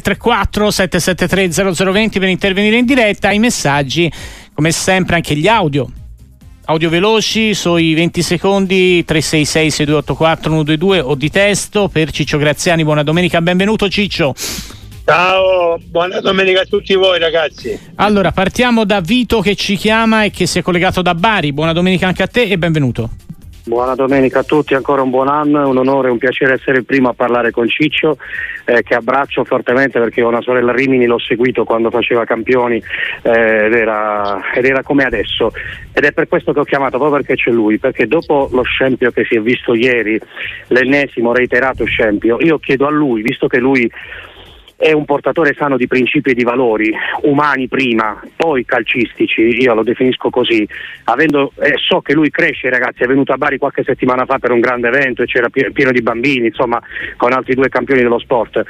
334 773 0020 per intervenire in diretta, i messaggi come sempre anche gli audio audio veloci sui 20 secondi 366 6284 122 o di testo per Ciccio Graziani buona domenica benvenuto Ciccio Ciao, buona domenica a tutti voi ragazzi. Allora, partiamo da Vito che ci chiama e che si è collegato da Bari. Buona domenica anche a te e benvenuto. Buona domenica a tutti, ancora un buon anno, è un onore un piacere essere il primo a parlare con Ciccio, eh, che abbraccio fortemente perché ho una sorella Rimini, l'ho seguito quando faceva campioni eh, ed, era, ed, era, come adesso. Ed è per questo che ho chiamato, proprio perché c'è lui, perché dopo lo scempio che si è visto ieri, l'ennesimo reiterato scempio, io chiedo a lui, visto che lui è un portatore sano di principi e di valori umani prima, poi calcistici, io lo definisco così, Avendo, eh, so che lui cresce ragazzi, è venuto a Bari qualche settimana fa per un grande evento e c'era pieno di bambini, insomma con altri due campioni dello sport.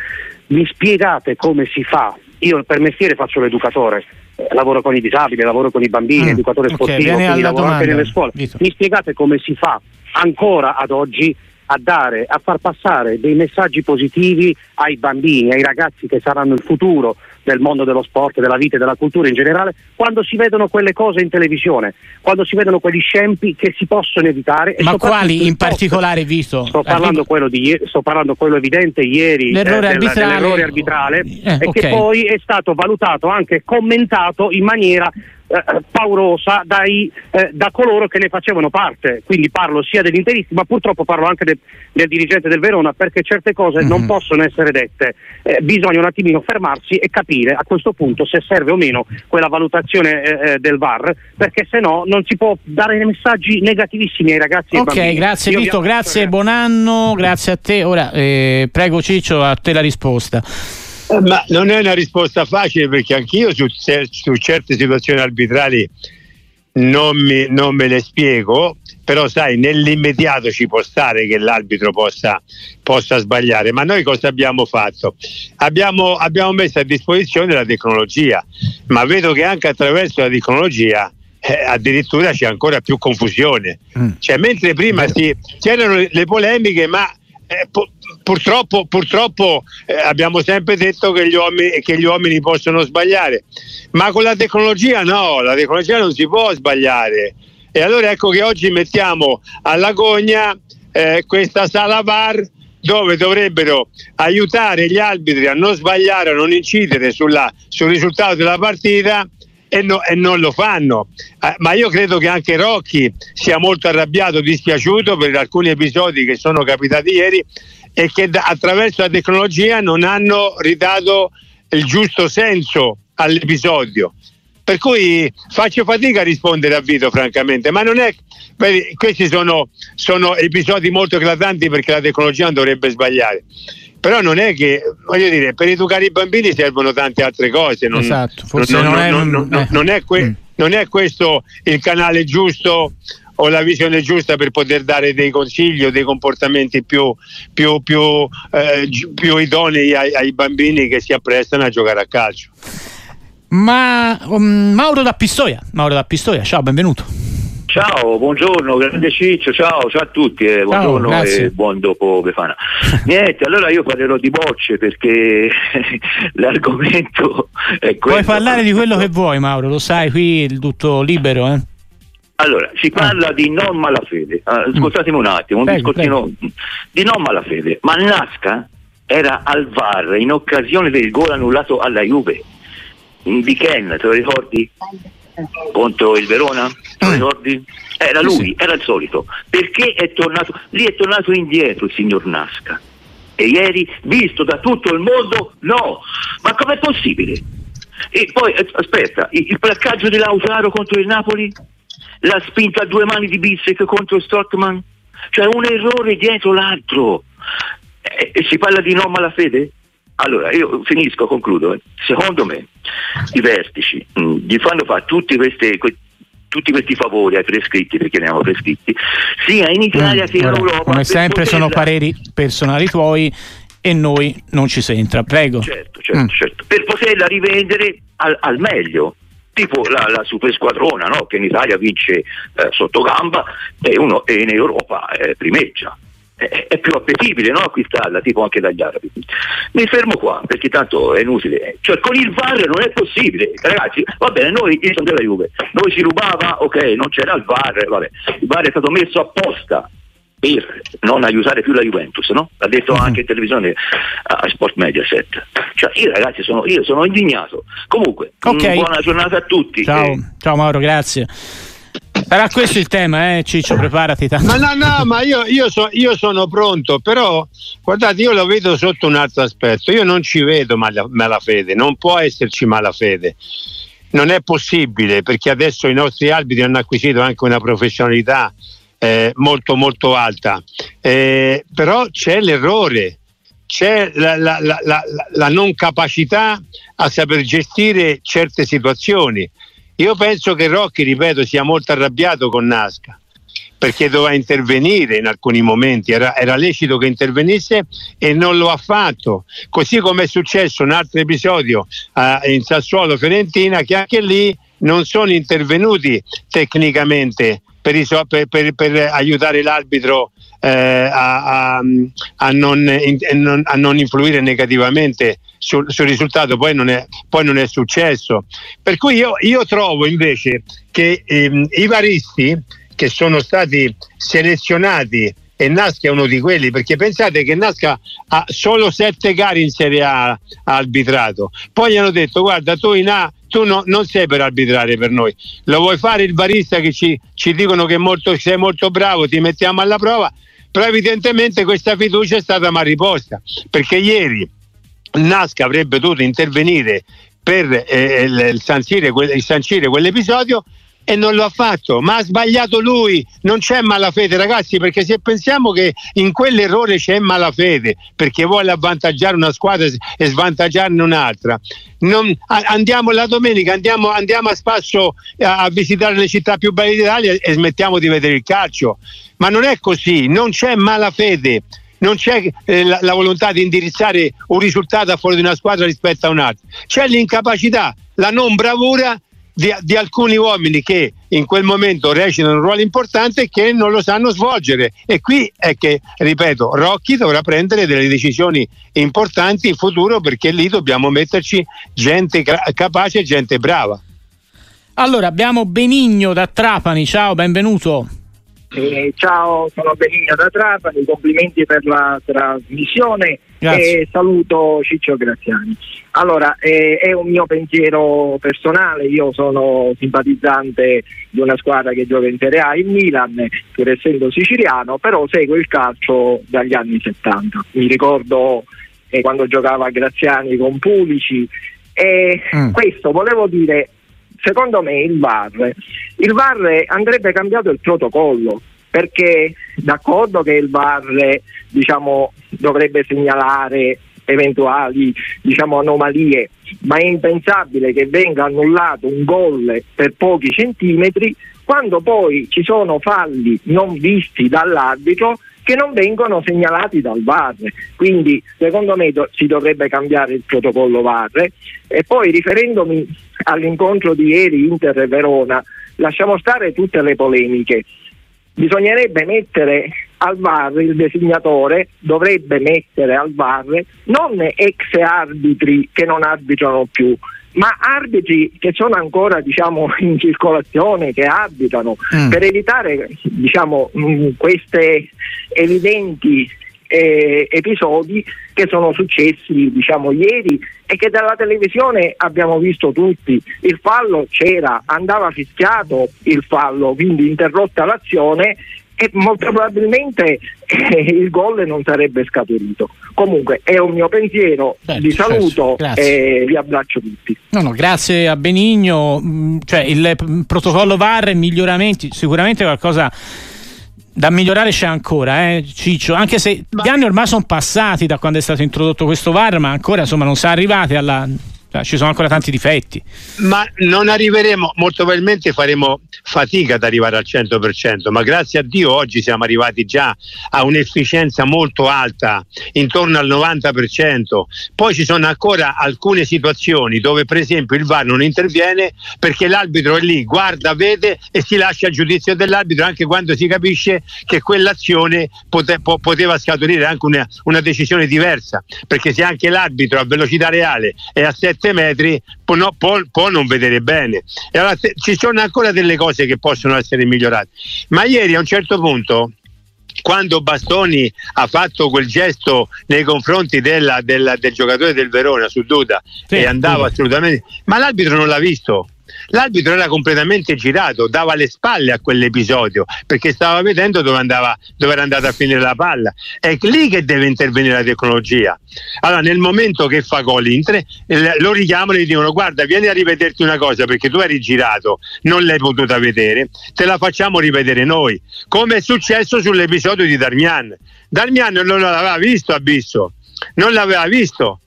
Mi spiegate come si fa? Io per mestiere faccio l'educatore, eh, lavoro con i disabili, lavoro con i bambini, mm, educatore sportivo, okay, quindi lavoro domanda, anche nelle scuole. Vito. Mi spiegate come si fa ancora ad oggi a dare, a far passare dei messaggi positivi ai bambini, ai ragazzi che saranno il futuro del mondo dello sport, della vita e della cultura in generale, quando si vedono quelle cose in televisione, quando si vedono quegli scempi che si possono evitare. Ma quali in particolare, visto? Sto parlando, quello di, sto parlando quello evidente ieri l'errore, eh, arbitrale. dell'errore arbitrale eh, e okay. che poi è stato valutato anche commentato in maniera eh, paurosa dai, eh, da coloro che ne facevano parte. Quindi parlo sia degli interisti, ma purtroppo parlo anche de, del dirigente del Verona, perché certe cose mm-hmm. non possono essere dette. Eh, bisogna un attimino fermarsi e capire a questo punto se serve o meno quella valutazione eh, del VAR, perché se no non si può dare messaggi negativissimi ai ragazzi. Ok, grazie Io Vito, vi... grazie, buon anno, grazie a te. Ora eh, prego Ciccio, a te la risposta. Ma non è una risposta facile perché anch'io su, su certe situazioni arbitrali non, mi, non, me le spiego, però sai, nell'immediato ci può stare che l'arbitro possa, possa sbagliare, ma noi cosa abbiamo fatto? Abbiamo, abbiamo, messo a disposizione la tecnologia, ma vedo che anche attraverso la tecnologia eh, addirittura c'è ancora più confusione. Mm. Cioè, mentre prima si, c'erano le polemiche, ma eh, po- purtroppo, purtroppo eh, abbiamo sempre detto che gli, uomini, che gli, uomini, possono sbagliare, ma con la tecnologia no, la tecnologia non si può sbagliare. E allora ecco che oggi mettiamo alla gogna eh, questa sala VAR dove dovrebbero aiutare gli arbitri a non sbagliare, a non incidere sulla, sul risultato della partita e, no, e, non lo fanno. Eh, ma io credo che anche Rocchi sia molto arrabbiato, dispiaciuto per alcuni episodi che sono capitati ieri e che da, attraverso la tecnologia non hanno ridato il giusto senso all'episodio. Per cui faccio fatica a rispondere a Vito, francamente, ma non è. Questi sono, sono episodi molto eclatanti perché la tecnologia non dovrebbe sbagliare però non è che voglio dire per educare i bambini servono tante altre cose non, esatto, forse non, non, è, non, eh. non, è que- mm. non, è, questo il canale giusto o la visione giusta per poter dare dei consigli o dei comportamenti più, più, più, eh, più idonei ai, ai, bambini che si apprestano a giocare a calcio ma um, Mauro da Pistoia Mauro da Pistoia ciao benvenuto Ciao, buongiorno, grande Ciccio, ciao, ciao a tutti, eh, buongiorno ciao, e buon dopo Befana. Niente, allora io parlerò di bocce perché l'argomento è quello. Puoi parlare di quello che vuoi Mauro, lo sai, qui il tutto libero. Eh? Allora, si parla ah. di non malafede, ascoltatemi un attimo, un prego, discortino prego. di non malafede, ma Nasca era al VAR in occasione del gol annullato alla Juve, di Ken, te lo ricordi? Contro il Verona, Mm. ricordi? Era lui, era il solito. Perché è tornato? Lì è tornato indietro il signor Nasca. E ieri, visto da tutto il mondo, no. Ma com'è possibile? E poi, eh, aspetta, il, il placcaggio di Lautaro contro il Napoli? La spinta a due mani di Bissek contro Stockman? Cioè un errore dietro l'altro. E, e si parla di non malafede? Allora, io finisco, concludo. Secondo me i vertici mh, gli fanno fare tutti, queste, que- tutti questi favori ai prescritti, perché ne abbiamo prescritti, sia in Italia Mm, che in ora, Europa. come sempre sono poterla- pareri personali tuoi e noi non ci s'entra, prego. Certo, certo, Mm. certo. Per poterla rivendere al, al meglio. Tipo la, la super squadrona no? che in Italia vince eh, sotto gamba e, uno, e in Europa eh, primeggia. È, è più appetibile no? acquistarla, tipo anche dagli arabi. Mi fermo qua perché tanto è inutile. Cioè con il VAR non è possibile. Ragazzi, va bene, noi, io sono della Juve, noi si rubava, ok, non c'era il VAR, vabbè. il VAR è stato messo apposta per non aiutare più la Juventus, no? L'ha detto anche in televisione a Sport Mediaset. Cioè, io ragazzi sono, io sono indignato. Comunque, okay. buona giornata a tutti. Ciao, e... ciao Mauro, grazie. Sarà questo il tema, eh, Ciccio, preparati tanto. Ma no, no, ma io, io, so, io, sono pronto, però guardate, io lo vedo sotto un altro aspetto. Io non ci vedo mala, malafede, non può esserci malafede. Non è possibile perché adesso i nostri arbitri hanno acquisito anche una professionalità eh, molto molto alta. Eh, però c'è l'errore, c'è la, la, la, la, non capacità a saper gestire certe situazioni. Io penso che Rocchi, ripeto, sia molto arrabbiato con Nasca perché doveva intervenire in alcuni momenti, era, era, lecito che intervenisse e non lo ha fatto. Così come è successo un altro episodio uh, in Sassuolo Fiorentina che anche lì non sono intervenuti tecnicamente per, iso- per, per, per aiutare l'arbitro eh, a, a, a, non, in, a, non, influire negativamente sul, sul risultato, poi non, è, poi non, è, successo. Per cui io, io trovo invece che ehm, i varisti che sono stati selezionati e Nasca è uno di quelli perché pensate che Nasca ha solo sette gare in Serie A ha arbitrato. Poi gli hanno detto guarda tu in A tu no, non sei per arbitrare per noi. Lo vuoi fare il barista che ci, ci dicono che molto, sei molto bravo ti mettiamo alla prova? Però evidentemente questa fiducia è stata mal riposta perché ieri Nasca avrebbe dovuto intervenire per eh, il, sancire, il sancire quell'episodio e non lo ha fatto, ma ha sbagliato lui, non c'è malafede ragazzi, perché se pensiamo che in quell'errore c'è malafede, perché vuole avvantaggiare una squadra e svantaggiarne un'altra, non, andiamo la domenica, andiamo, andiamo a spasso a, a, visitare le città più belle d'Italia e smettiamo di vedere il calcio, ma non è così, non c'è malafede. Non c'è eh, la, la volontà di indirizzare un risultato fuori di una squadra rispetto a un'altra, c'è l'incapacità, la non bravura di, di, alcuni uomini che in quel momento recitano un ruolo importante e che non lo sanno svolgere. E qui è che, ripeto, Rocchi dovrà prendere delle decisioni importanti in futuro perché lì dobbiamo metterci gente capace e gente brava. Allora abbiamo Benigno da Trapani, ciao, benvenuto. Eh, ciao, sono Benigno da Trapani, complimenti per la trasmissione Grazie. e saluto Ciccio Graziani. Allora, eh, è un mio pensiero personale, io sono simpatizzante di una squadra che gioca in Serie A in Milan, pur essendo siciliano, però seguo il calcio dagli anni 70. Mi ricordo eh, quando giocava Graziani con Pulici e mm. questo volevo dire secondo me il VAR, il VAR andrebbe cambiato il protocollo perché d'accordo che il VAR diciamo, dovrebbe segnalare eventuali diciamo, anomalie, ma è impensabile che venga annullato un gol per pochi centimetri quando poi ci sono falli non visti dall'arbitro che non vengono segnalati dal VAR. Quindi secondo me do- si dovrebbe cambiare il protocollo VAR. E poi riferendomi all'incontro di ieri Inter e Verona, lasciamo stare tutte le polemiche. Bisognerebbe mettere al VAR il designatore dovrebbe mettere al VAR non ex arbitri che non arbitrano più, ma arbitri che sono ancora diciamo, in circolazione, che abitano, mm. per evitare diciamo, mm, queste evidenti eh, episodi che sono successi diciamo, ieri e che dalla televisione abbiamo visto tutti. Il fallo c'era, andava fischiato il fallo, quindi interrotta l'azione e molto probabilmente eh, il gol non sarebbe scaturito. Comunque è un mio pensiero, certo, vi saluto certo, e vi abbraccio tutti. No, no, grazie a Benigno, mm, cioè il protocollo VAR e miglioramenti, sicuramente qualcosa da migliorare c'è ancora, eh, Ciccio, anche se ma... gli anni ormai sono passati da quando è stato introdotto questo VAR, ma ancora insomma non si è arrivati alla Cioè, ci sono ancora tanti difetti. Ma non arriveremo, molto probabilmente faremo fatica ad arrivare al 100%, ma grazie a Dio oggi siamo arrivati già a un'efficienza molto alta, intorno al 90%. Poi ci sono ancora alcune situazioni dove per esempio il VAR non interviene perché l'arbitro è lì, guarda, vede e si lascia il giudizio dell'arbitro anche quando si capisce che quell'azione pote- po- poteva scaturire anche una, una decisione diversa, perché se anche l'arbitro a velocità reale è a 7 7 metri può, no, può, può non vedere bene. E allora te, ci sono ancora delle cose che possono essere migliorate. Ma ieri a un certo punto quando Bastoni ha fatto quel gesto nei confronti della, della, del giocatore del Verona su Duda sì, e andava sì. assolutamente ma l'arbitro non l'ha visto L'arbitro era completamente girato, dava le spalle a quell'episodio perché stava vedendo dove, andava, dove era andata a finire la palla. È lì che deve intervenire la tecnologia. Allora, nel momento che fa gol Inter, lo richiamano e gli dicono: Guarda, vieni a rivederti una cosa perché tu eri girato, non l'hai potuta vedere, te la facciamo rivedere noi. Come è successo sull'episodio di Darmian. Darmian non l'aveva visto, Abisso, non l'aveva visto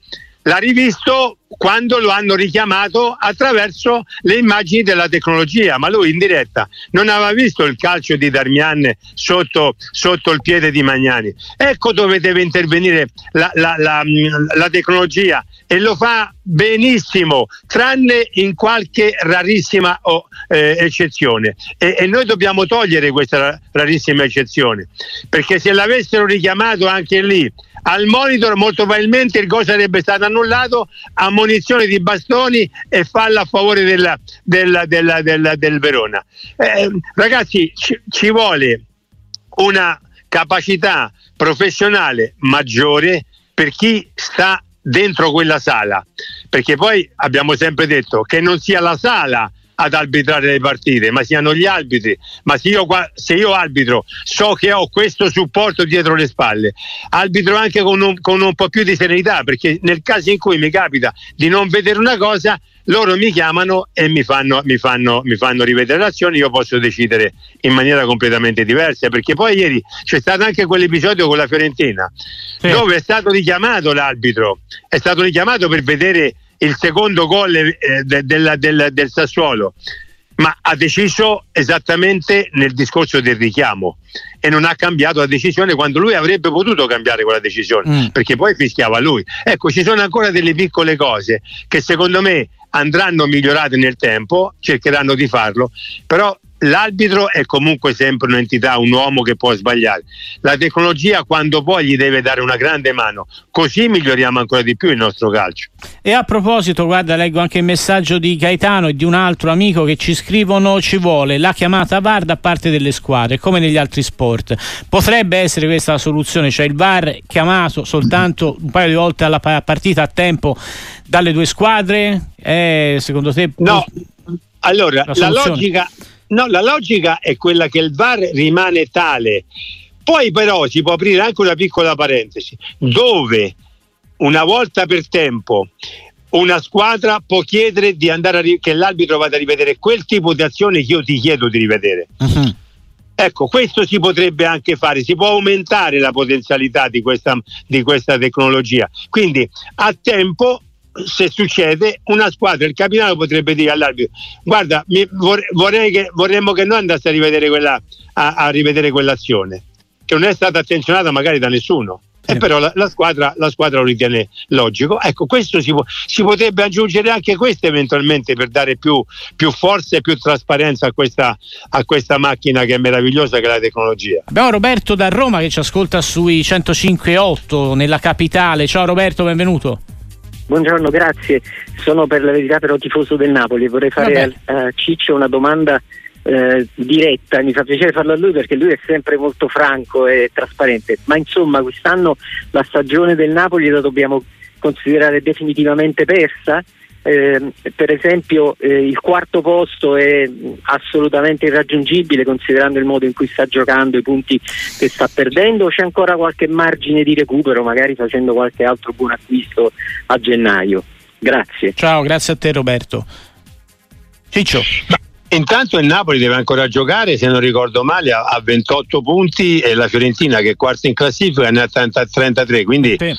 l'ha rivisto quando lo hanno richiamato attraverso le immagini della tecnologia, ma lui in diretta non aveva visto il calcio di Darmian sotto, sotto il piede di Magnani. Ecco dove deve intervenire la, la, la, la tecnologia e lo fa benissimo, tranne in qualche rarissima oh, eh, eccezione. E, e, noi dobbiamo togliere questa rarissima eccezione, perché se l'avessero richiamato anche lì al monitor molto probabilmente il gol sarebbe stato annullato a munizione di bastoni e fallo a favore della, della, della, del Verona. Eh, ragazzi, ci, ci vuole una capacità professionale maggiore per chi sta dentro quella sala, perché poi abbiamo sempre detto che non sia la sala ad arbitrare le partite, ma siano gli arbitri. Ma se io, se io arbitro so che ho questo supporto dietro le spalle, arbitro anche con un, con un po' più di serenità, perché nel caso in cui mi capita di non vedere una cosa, loro mi chiamano e mi fanno, mi fanno, mi fanno rivedere l'azione, io posso decidere in maniera completamente diversa, perché poi ieri c'è stato anche quell'episodio con la Fiorentina, sì. dove è stato richiamato l'arbitro, è stato richiamato per vedere il secondo gol eh, de, de, del, del Sassuolo, ma ha deciso esattamente nel discorso del richiamo e non ha cambiato la decisione quando lui avrebbe potuto cambiare quella decisione mm. perché poi fischiava lui. Ecco, ci sono ancora delle piccole cose che secondo me andranno migliorate nel tempo, cercheranno di farlo, però l'arbitro è comunque sempre un'entità, un uomo che può sbagliare. La tecnologia quando poi gli deve dare una grande mano, così miglioriamo ancora di più il nostro calcio. E a proposito, guarda, leggo anche il messaggio di Gaetano e di un altro amico che ci scrivono ci vuole la chiamata VAR da parte delle squadre, come negli altri sport. Potrebbe essere questa la soluzione, cioè il VAR chiamato soltanto un paio di volte alla partita a tempo dalle due squadre? È secondo te? No. Allora, la, la logica No, la logica è quella che il VAR rimane tale. Poi però si può aprire anche una piccola parentesi, dove una volta per tempo una squadra può chiedere di andare a che l'arbitro vada a rivedere quel tipo di azione che io ti chiedo di rivedere. Uh-huh. Ecco, questo si potrebbe anche fare, si può aumentare la potenzialità di questa, di questa tecnologia. Quindi a tempo se succede, una squadra, il capitano potrebbe dire all'arbitro: Guarda, mi, vorrei che, vorremmo che noi andasse a rivedere, quella, a, a rivedere quell'azione, che non è stata attenzionata magari da nessuno. Sì. E però la, la, squadra, la, squadra, lo ritiene logico. Ecco, questo si, può, si, potrebbe aggiungere anche questo eventualmente per dare più, più forza e più trasparenza a questa, a questa, macchina che è meravigliosa che è la tecnologia. Abbiamo Roberto da Roma che ci ascolta sui 105.8 nella capitale. Ciao Roberto, benvenuto. Buongiorno, grazie. Sono per la verità però tifoso del Napoli. Vorrei fare a, a Ciccio una domanda eh, diretta, mi fa piacere farlo a lui perché lui è sempre molto franco e trasparente. Ma insomma, quest'anno la stagione del Napoli la dobbiamo considerare definitivamente persa eh, per esempio eh, il quarto posto è assolutamente irraggiungibile considerando il modo in cui sta giocando, i punti che sta perdendo, c'è ancora qualche margine di recupero, magari facendo qualche altro buon acquisto a gennaio. Grazie. Ciao, grazie a te Roberto. Ciccio. Ma intanto il Napoli deve ancora giocare, se non ricordo male, a, 28 punti e la Fiorentina che è quarta in classifica ne ha 30, 33, quindi sì.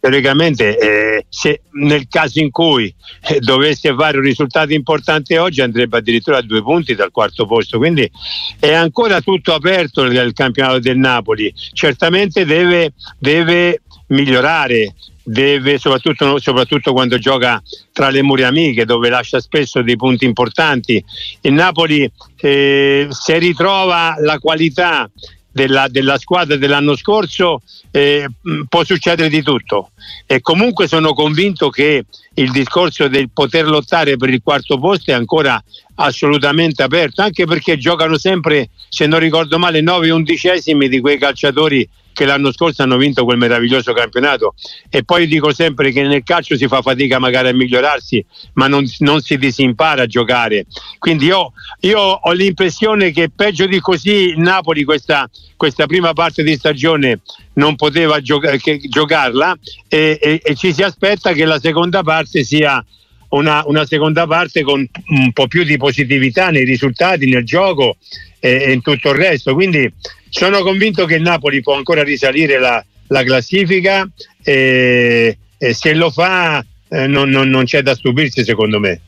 teoricamente eh, se nel caso in cui eh, dovesse fare un risultato importante oggi andrebbe addirittura a due punti dal quarto posto, quindi è ancora tutto aperto il, il campionato del Napoli, certamente deve, deve migliorare, deve, soprattutto, soprattutto, quando gioca tra le mura amiche dove lascia spesso dei punti importanti. Il Napoli eh, se ritrova la qualità della, della squadra dell'anno scorso eh, può succedere di tutto e comunque sono convinto che il discorso del poter lottare per il quarto posto è ancora assolutamente aperto anche perché giocano sempre se non ricordo male 9 undicesimi di quei calciatori che l'anno scorso hanno vinto quel meraviglioso campionato e poi dico sempre che nel calcio si fa fatica magari a migliorarsi ma non, non si disimpara a giocare quindi io, io, ho l'impressione che peggio di così Napoli questa, questa prima parte di stagione non poteva gioca- giocarla e, e, e ci si aspetta che la seconda parte sia una, una, seconda parte con un po' più di positività nei risultati, nel gioco e, e in tutto il resto. Quindi sono convinto che il Napoli può ancora risalire la, la classifica e, e, se lo fa eh, non, non, non c'è da stupirsi secondo me.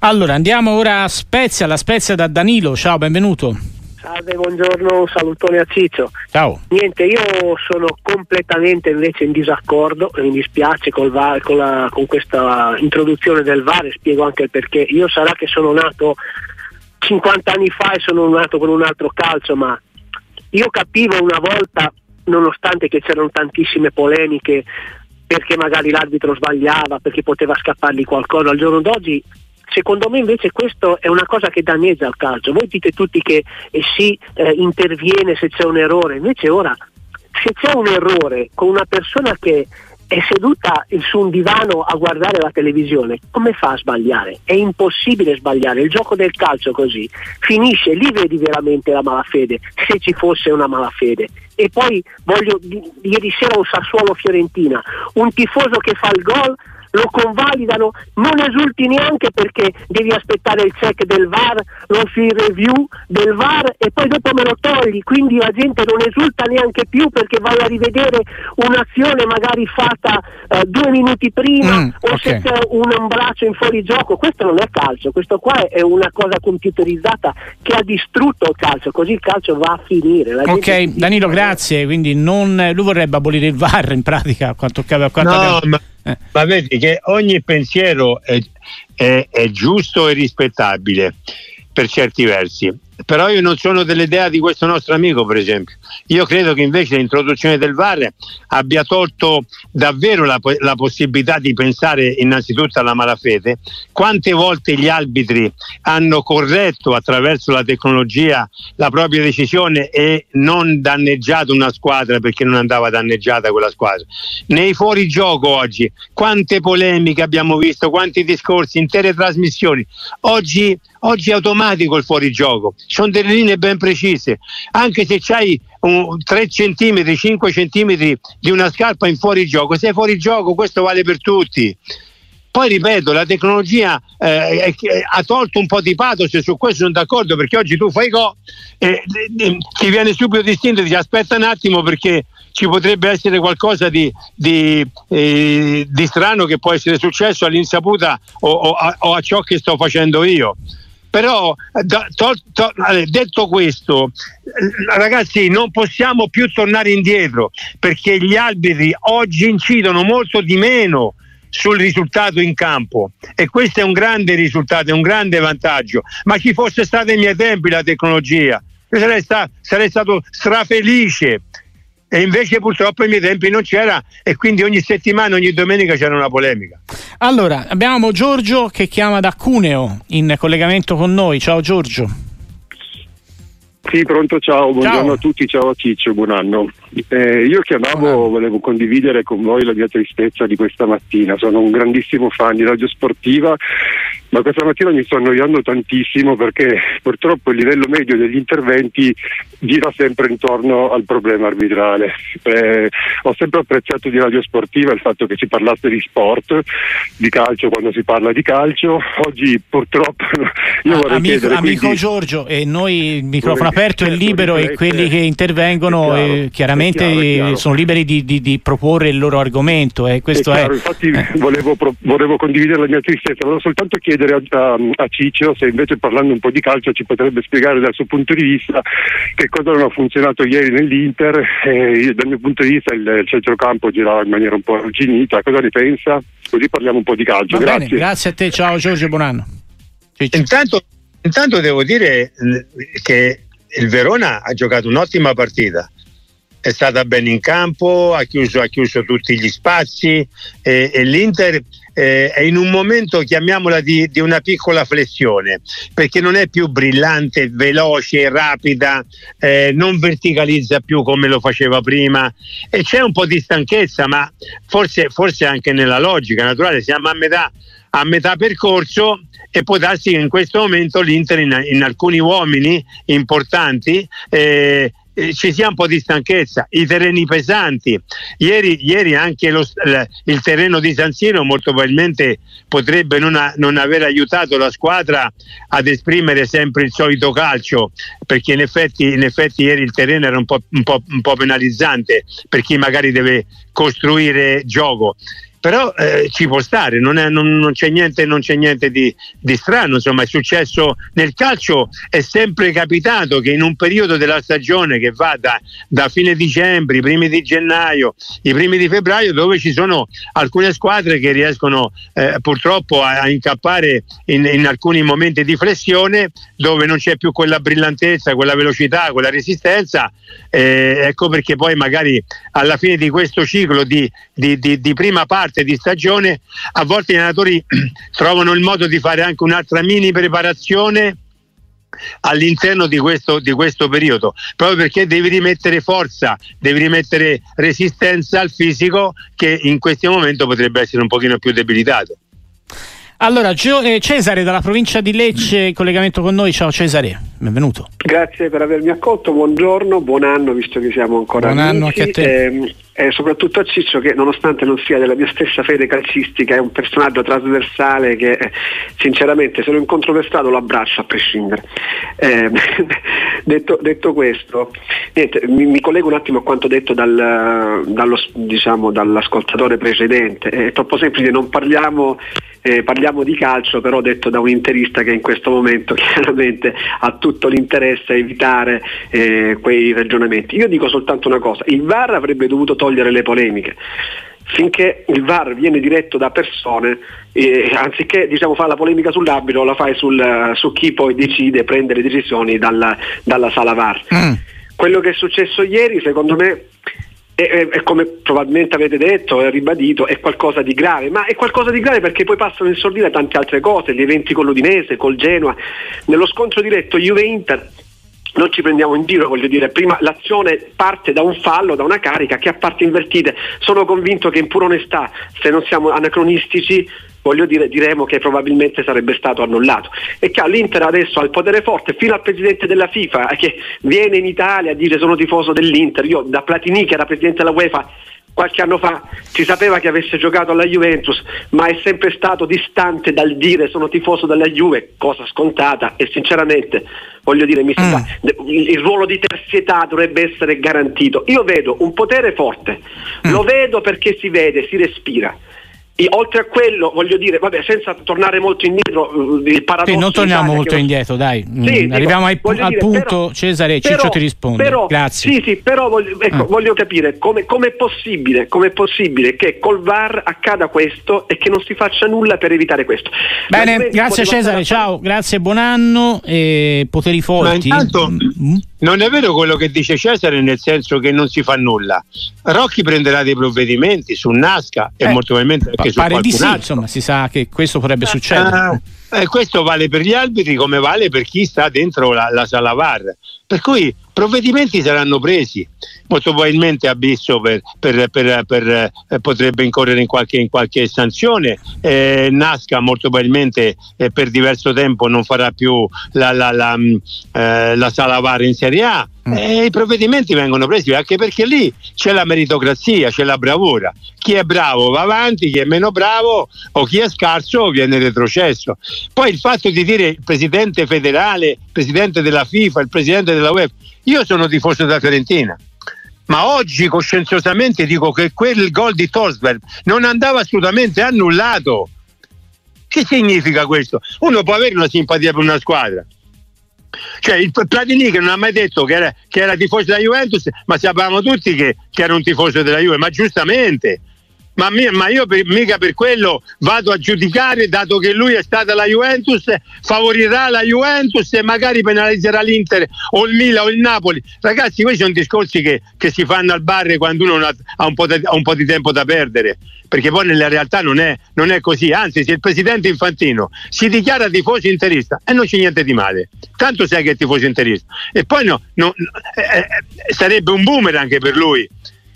Allora andiamo ora a Spezia, la Spezia da Danilo, ciao, benvenuto. Salve, buongiorno, salutone a Ciccio. Ciao. Niente, io sono completamente invece in disaccordo, mi dispiace col VAR, con, la, con questa introduzione del VAR e spiego anche il perché. Io sarà che sono nato 50 anni fa e sono nato con un altro calcio, ma io capivo una volta, nonostante che c'erano tantissime polemiche, perché magari l'arbitro sbagliava, perché poteva scappargli qualcosa, al giorno d'oggi secondo me invece questo è una cosa che danneggia il calcio. Voi dite tutti che eh, si eh, interviene se c'è un errore, invece ora se c'è un errore con una persona che è seduta su un divano a guardare la televisione, come fa a sbagliare? È impossibile sbagliare, il gioco del calcio così finisce, lì vedi veramente la malafede, se ci fosse una malafede. E poi voglio, ieri sera un Sassuolo Fiorentina, un tifoso che fa il gol lo convalidano, non esulti neanche perché devi aspettare il check del VAR, lo field review del VAR e poi dopo me lo togli, quindi la gente non esulta neanche più perché vai a rivedere un'azione magari fatta eh, due minuti prima mm, o okay. se c'è un, un braccio in fuorigioco, questo non è calcio, questo qua è una cosa computerizzata che ha distrutto il calcio, così il calcio va a finire. La ok, Danilo, grazie, quindi non, lui vorrebbe abolire il VAR in pratica a quanto, a quanto no, abbiamo... ma eh. Ma vedi che ogni pensiero è, è, è giusto e rispettabile per certi versi però io non sono dell'idea di questo nostro amico per esempio. Io credo che invece l'introduzione del VAR abbia tolto davvero la, la, possibilità di pensare innanzitutto alla malafede. Quante volte gli arbitri hanno corretto attraverso la tecnologia la propria decisione e non danneggiato una squadra perché non andava danneggiata quella squadra? Nei fuorigioco oggi quante polemiche abbiamo visto quanti discorsi intere trasmissioni. Oggi Oggi è automatico il fuorigioco, sono delle linee ben precise, anche se c'hai un, 3 cm, 5 cm di una scarpa in fuorigioco, sei fuorigioco, questo vale per tutti. Poi ripeto, la tecnologia eh, ha tolto un po' di pathos e su questo sono d'accordo perché oggi tu fai go e eh, ti viene subito distinto e dici aspetta un attimo perché ci potrebbe essere qualcosa di, di, eh, di strano che può essere successo all'insaputa o, o, a, o a ciò che sto facendo io però to, to, detto questo ragazzi non possiamo più tornare indietro perché gli arbitri oggi incidono molto di meno sul risultato in campo. E questo è un grande risultato, è un grande vantaggio. Ma ci fosse stata ai miei tempi la tecnologia sarei, sta, sarei stato strafelice e invece purtroppo ai miei tempi non c'era e quindi ogni settimana, ogni domenica c'era una polemica. Allora, abbiamo Giorgio che chiama da Cuneo in collegamento con noi. Ciao Giorgio. Sì, pronto, ciao, buongiorno ciao. a tutti, ciao a Ciccio, buon anno. Eh, io chiamavo, volevo condividere con voi la mia tristezza di questa mattina, sono un grandissimo fan di Radio Sportiva ma questa mattina mi sto annoiando tantissimo perché purtroppo il livello medio degli interventi gira sempre intorno al problema arbitrale. Eh, ho sempre apprezzato di Radio Sportiva il fatto che si parlasse di sport, di calcio quando si parla di calcio. Oggi purtroppo io vorrei amico, chiedere, amico quindi, Giorgio, e noi il microfono aperto è libero e quelli che intervengono chiaro, eh, chiaramente è chiaro, è chiaro. sono liberi di, di, di, proporre il loro argomento. Eh. Questo è è, infatti volevo, pro- volevo, condividere la mia tristezza, volevo soltanto chiedere a, a, a, Ciccio se invece parlando un po' di calcio ci potrebbe spiegare dal suo punto di vista che cosa non ha funzionato ieri nell'Inter. Eh, dal mio punto di vista il, il centrocampo girava in maniera un po' arrugginita, cosa ne pensa? Così parliamo un po' di calcio. Va grazie. Bene, grazie a te, ciao Giorgio, buon anno. Intanto, intanto devo dire che il Verona ha giocato un'ottima partita è stata bene in campo, ha chiuso, ha chiuso tutti gli spazi e, e l'Inter eh, è in un momento, chiamiamola di, di, una piccola flessione, perché non è più brillante, veloce, rapida, eh, non verticalizza più come lo faceva prima. E c'è un po' di stanchezza, ma forse, forse anche nella logica naturale, siamo a metà, a metà percorso e può darsi che in questo momento l'Inter in, in alcuni uomini importanti eh, eh, ci sia un po' di stanchezza, i terreni pesanti. Ieri, ieri anche lo, il terreno di San Siro molto probabilmente potrebbe non, a, non, aver aiutato la squadra ad esprimere sempre il solito calcio, perché in effetti, in effetti ieri il terreno era un po', un, po', un po' penalizzante per chi magari deve costruire gioco però eh, ci può stare, non, è, non, non, c'è niente, non c'è niente di, di, strano, insomma è successo nel calcio, è sempre capitato che in un periodo della stagione che va da, da fine dicembre, i primi di gennaio, i primi di febbraio, dove ci sono alcune squadre che riescono eh, purtroppo a, a incappare in, in, alcuni momenti di flessione dove non c'è più quella brillantezza, quella velocità, quella resistenza, eh, ecco perché poi magari alla fine di questo ciclo di, di, di, di prima parte parte di stagione, a volte gli allenatori trovano il modo di fare anche un'altra mini preparazione all'interno di questo, di questo periodo, proprio perché devi rimettere forza, devi rimettere resistenza al fisico che in questo momento potrebbe essere un pochino più debilitato. Allora, Gio- eh, Cesare dalla provincia di Lecce, in collegamento con noi. Ciao Cesare, benvenuto. Grazie per avermi accolto, buongiorno, buon anno visto che siamo ancora buon amici. anno anche a te. Eh, e soprattutto a Ciccio che nonostante non sia della mia stessa fede calcistica è un personaggio trasversale che eh, sinceramente se lo incontro per strada lo abbraccio a prescindere. Eh, detto, detto, questo, niente, mi, mi, collego un attimo a quanto detto dal, dallo, diciamo, dall'ascoltatore precedente. È troppo semplice, non parliamo, eh, parliamo di calcio, però detto da un interista che in questo momento chiaramente ha tutto l'interesse a evitare eh, quei ragionamenti. Io dico soltanto una cosa, il VAR avrebbe dovuto togliere le polemiche finché il VAR viene diretto da persone, eh, anziché diciamo, fare la polemica sull'arbitro, la fai sul, su chi poi decide, prende le decisioni dalla, dalla sala VAR. Mm. Quello che è successo ieri, secondo me, è, è, è, come probabilmente avete detto e ribadito, è qualcosa di grave, ma è qualcosa di grave perché poi passano in sordina tante altre cose, gli eventi con l'Udinese, col Genoa, nello scontro diretto Juve-Inter non ci prendiamo in giro, voglio dire, prima l'azione parte da un fallo, da una carica che a parti invertite. Sono convinto che in pura onestà, se non siamo anacronistici, voglio dire, diremo che probabilmente sarebbe stato annullato. E che l'Inter adesso ha il potere forte, fino al presidente della FIFA che viene in Italia a dire sono tifoso dell'Inter. Io da Platini, che era presidente della UEFA, qualche anno fa si sapeva che avesse giocato alla Juventus, ma è sempre stato distante dal dire sono tifoso della Juve, cosa scontata e sinceramente voglio dire mi sembra, mm. il ruolo di terzietà dovrebbe essere garantito. Io vedo un potere forte, mm. lo vedo perché si vede, si respira. E oltre a quello, voglio dire, vabbè, senza tornare molto indietro, eh, il paradosso. Sì, non torniamo molto non... indietro, dai. Sì, mm, Arriviamo dico, ai, al dire, punto, però, Cesare, Ciccio però, ti risponde. Però, Grazie. Sì, sì, però voglio, ecco, ah. voglio capire come è possibile, possibile, che col VAR accada questo e che non si faccia nulla per evitare questo. Bene, grazie Cesare, ciao, grazie, buon anno e poteri forti. Ma intanto mm? non è vero quello che dice Cesare, nel senso che non si fa nulla. Rocchi prenderà dei provvedimenti su Nasca eh. e molto probabilmente anche pare di sì, insomma, si sa che questo potrebbe succedere. Eh, questo vale per gli arbitri come vale per chi sta dentro la, la sala VAR. Per cui provvedimenti saranno presi. Molto probabilmente Abisso per, per, per, eh, potrebbe incorrere in qualche, in qualche sanzione. Eh, Nasca molto probabilmente eh, per diverso tempo non farà più la, la, la, mm, eh, la sala VAR in Serie A. Mm. E I provvedimenti vengono presi anche perché lì c'è la meritocrazia, c'è la bravura. Chi è bravo va avanti, chi è meno bravo o chi è scarso viene retrocesso. Poi il fatto di dire il presidente federale, il presidente della FIFA, il presidente della UEFA, io sono tifoso della Fiorentina. Ma oggi coscienziosamente dico che quel gol di Torsberg non andava assolutamente annullato. Che significa questo? Uno può avere una simpatia per una squadra, cioè il Platini che non ha mai detto che era, che era tifoso della Juventus, ma sapevamo tutti che, che, era un tifoso della Juve, ma giustamente. Ma, mia, ma io per, mica per quello vado a giudicare, dato che lui è stata la Juventus, favorirà la Juventus e magari penalizzerà l'Inter o il Milan o il Napoli. Ragazzi, questi sono discorsi che, che si fanno al bar quando uno ha, ha, un de, ha un po' di tempo da perdere perché poi nella realtà non è, non è, così, anzi se il presidente Infantino si dichiara tifoso interista e eh, non c'è niente di male, tanto sai che è tifoso interista. E poi no, no eh, eh, sarebbe un boomerang anche per lui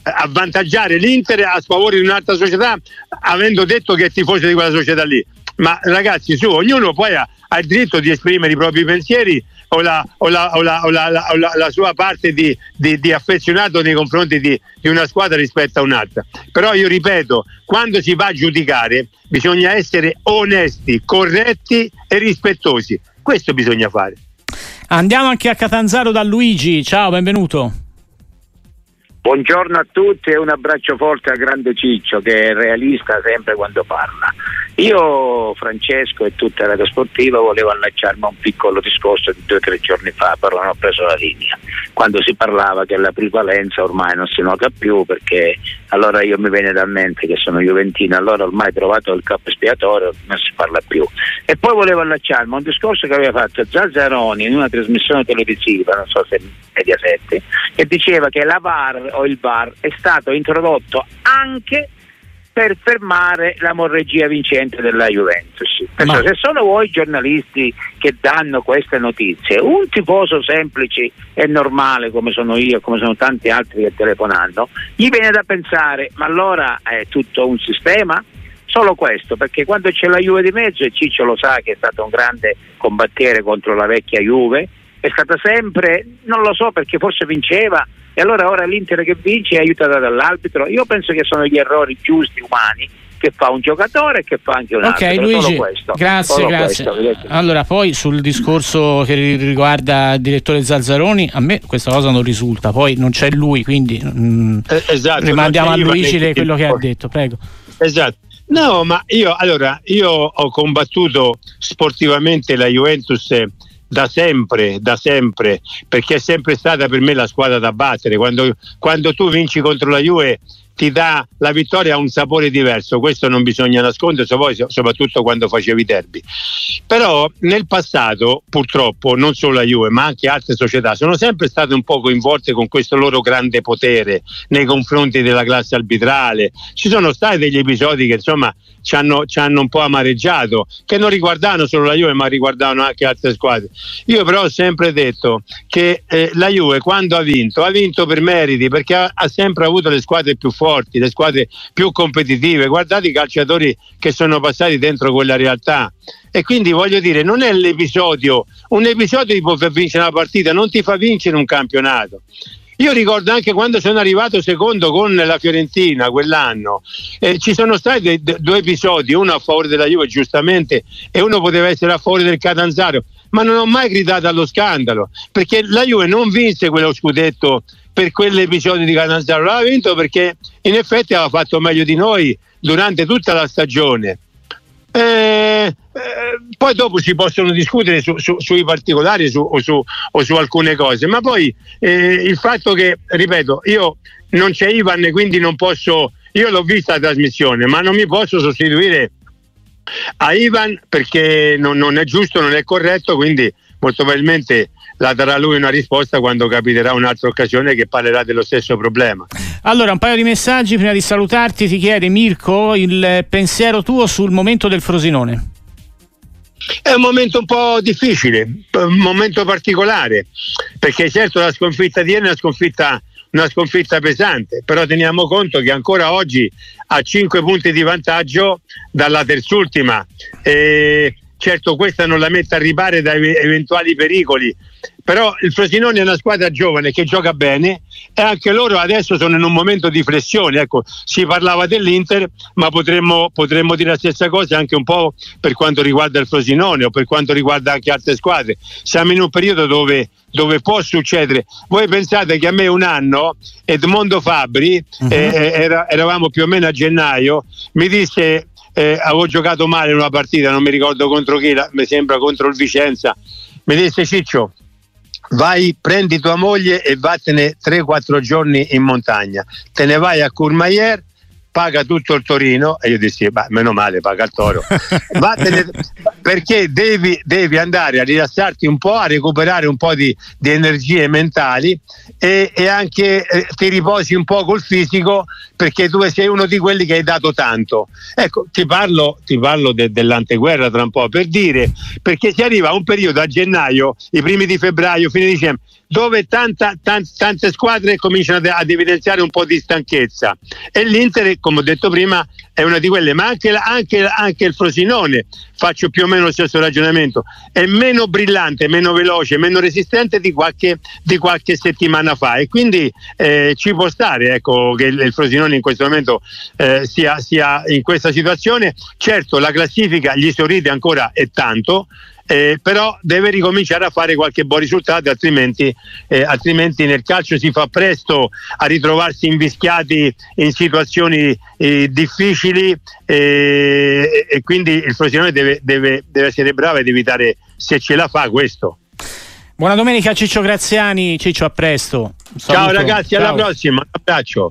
avvantaggiare l'Inter a sfavore di un'altra società avendo detto che è tifoso di quella società lì ma ragazzi su ognuno poi ha, ha il diritto di esprimere i propri pensieri o la, o la, o la, la sua parte di, di, di, affezionato nei confronti di, di una squadra rispetto a un'altra. Però io ripeto, quando si va a giudicare bisogna essere onesti, corretti e rispettosi. Questo bisogna fare. Andiamo anche a Catanzaro da Luigi. Ciao, benvenuto. Buongiorno a tutti e un abbraccio forte al grande Ciccio che è realista sempre quando parla. Io, Francesco e tutta la sportiva volevo allacciarmi a un piccolo discorso di due o tre giorni fa, però non ho preso la linea, quando si parlava che la prevalenza ormai non si nota più perché allora io mi viene da mente che sono Juventino, allora ormai trovato il capo espiatorio non si parla più. E poi volevo allacciarmi a un discorso che aveva fatto Zazzaroni in una trasmissione televisiva, non so se Mediaset, che diceva che la VAR o il VAR è stato introdotto anche per fermare la morregia vincente della Juventus. Ma... Se sono voi giornalisti che danno queste notizie, un tifoso semplice e normale come sono io e come sono tanti altri che telefonano, gli viene da pensare ma allora è tutto un sistema? Solo questo, perché quando c'è la Juve di mezzo, e Ciccio lo sa che è stato un grande combattiere contro la vecchia Juve, è stata sempre, non lo so perché forse vinceva, e allora ora l'Inter che vince è aiutata dall'arbitro. Io penso che sono gli errori giusti, umani, che fa un giocatore e che fa anche un altro. Ok, Luigi, grazie, Solo grazie. Questo, allora, poi sul discorso che riguarda il direttore Zazzaroni, a me questa cosa non risulta, poi non c'è lui, quindi mh, mm, eh, esatto, rimandiamo a Luigi quello che ha detto, prego. Esatto. No, ma io allora io ho combattuto sportivamente la Juventus da sempre, da sempre, perché è sempre stata per me la squadra da battere. Quando, quando tu vinci contro la Juve ti dà la vittoria un sapore diverso, questo non bisogna nascondersi, soprattutto quando facevi derby. Però nel passato, purtroppo, non solo la Juve, ma anche altre società sono sempre state un po' coinvolte con questo loro grande potere nei confronti della classe arbitrale. Ci sono stati degli episodi che insomma ci hanno, ci hanno un po' amareggiato, che non riguardavano solo la Juve, ma riguardavano anche altre squadre. Io però ho sempre detto che eh, la Juve quando ha vinto, ha vinto per meriti, perché ha, ha sempre avuto le squadre più forti forti, le squadre più competitive. Guardate i calciatori che sono passati dentro quella realtà. E quindi voglio dire, non è l'episodio, un episodio ti può far vincere una partita, non ti fa vincere un campionato. Io ricordo anche quando sono arrivato secondo con la Fiorentina quell'anno, eh, ci sono stati due episodi, uno a favore della Juve giustamente e uno poteva essere a favore del Catanzaro, ma non ho mai gridato allo scandalo, perché la Juve non vinse quello scudetto per quell'episodio di Catanzaro, l'ha vinto perché in effetti aveva fatto meglio di noi durante tutta la stagione. Eh, eh, poi dopo si possono discutere su, su, sui particolari su, o, o, su, alcune cose, ma poi eh, il fatto che, ripeto, io non c'è Ivan e quindi non posso, io l'ho vista la trasmissione, ma non mi posso sostituire a Ivan perché non, non è giusto, non è corretto, quindi molto probabilmente la darà lui una risposta quando capiterà un'altra occasione che parlerà dello stesso problema. Allora, un paio di messaggi prima di salutarti. Ti chiede Mirko il pensiero tuo sul momento del Frosinone. È un momento un po' difficile, un momento particolare, perché certo la sconfitta di ieri è una sconfitta, una sconfitta pesante, però teniamo conto che ancora oggi ha 5 punti di vantaggio dalla terzultima. E certo questa non la mette a ripare da eventuali pericoli, però il Frosinone è una squadra giovane che gioca bene e anche loro adesso sono in un momento di flessione. Ecco, si parlava dell'Inter, ma potremmo, potremmo, dire la stessa cosa anche un po' per quanto riguarda il Frosinone o per quanto riguarda anche altre squadre. Siamo in un periodo dove, dove può succedere. Voi pensate che a me un anno Edmondo Fabri, uh-huh. eh, era, eravamo più o meno a gennaio, mi disse eh, avevo giocato male in una partita, non mi ricordo contro chi, mi sembra contro il Vicenza. Mi disse Ciccio, vai, prendi tua moglie e vattene 3-4 giorni in montagna. Te ne vai a Courmayeur paga tutto il Torino? E io dissi beh, meno male paga il Toro. Vattene, perché devi, devi, andare a rilassarti un po' a recuperare un po' di, di energie mentali e, e anche eh, ti riposi un po' col fisico perché tu sei uno di quelli che hai dato tanto. Ecco ti parlo, ti parlo de, dell'anteguerra tra un po' per dire perché si arriva a un periodo a gennaio i primi di febbraio fine dicembre dove tanta, tante, tante squadre cominciano ad, evidenziare un po' di stanchezza e l'Inter, come ho detto prima, è una di quelle, ma anche, anche, anche il Frosinone, faccio più o meno lo stesso ragionamento, è meno brillante, meno veloce, meno resistente di qualche, di qualche settimana fa e quindi eh, ci può stare ecco, che il, il Frosinone in questo momento eh, sia, sia in questa situazione. Certo, la classifica gli sorride ancora e tanto, eh, però deve ricominciare a fare qualche buon risultato, altrimenti, eh, altrimenti nel calcio si fa presto a ritrovarsi invischiati in situazioni eh, difficili eh, e quindi il Frosinone deve, deve, deve essere bravo ed evitare se ce la fa questo. Buona domenica Ciccio Graziani, Ciccio a presto. Ciao ragazzi, Ciao. alla prossima, un abbraccio.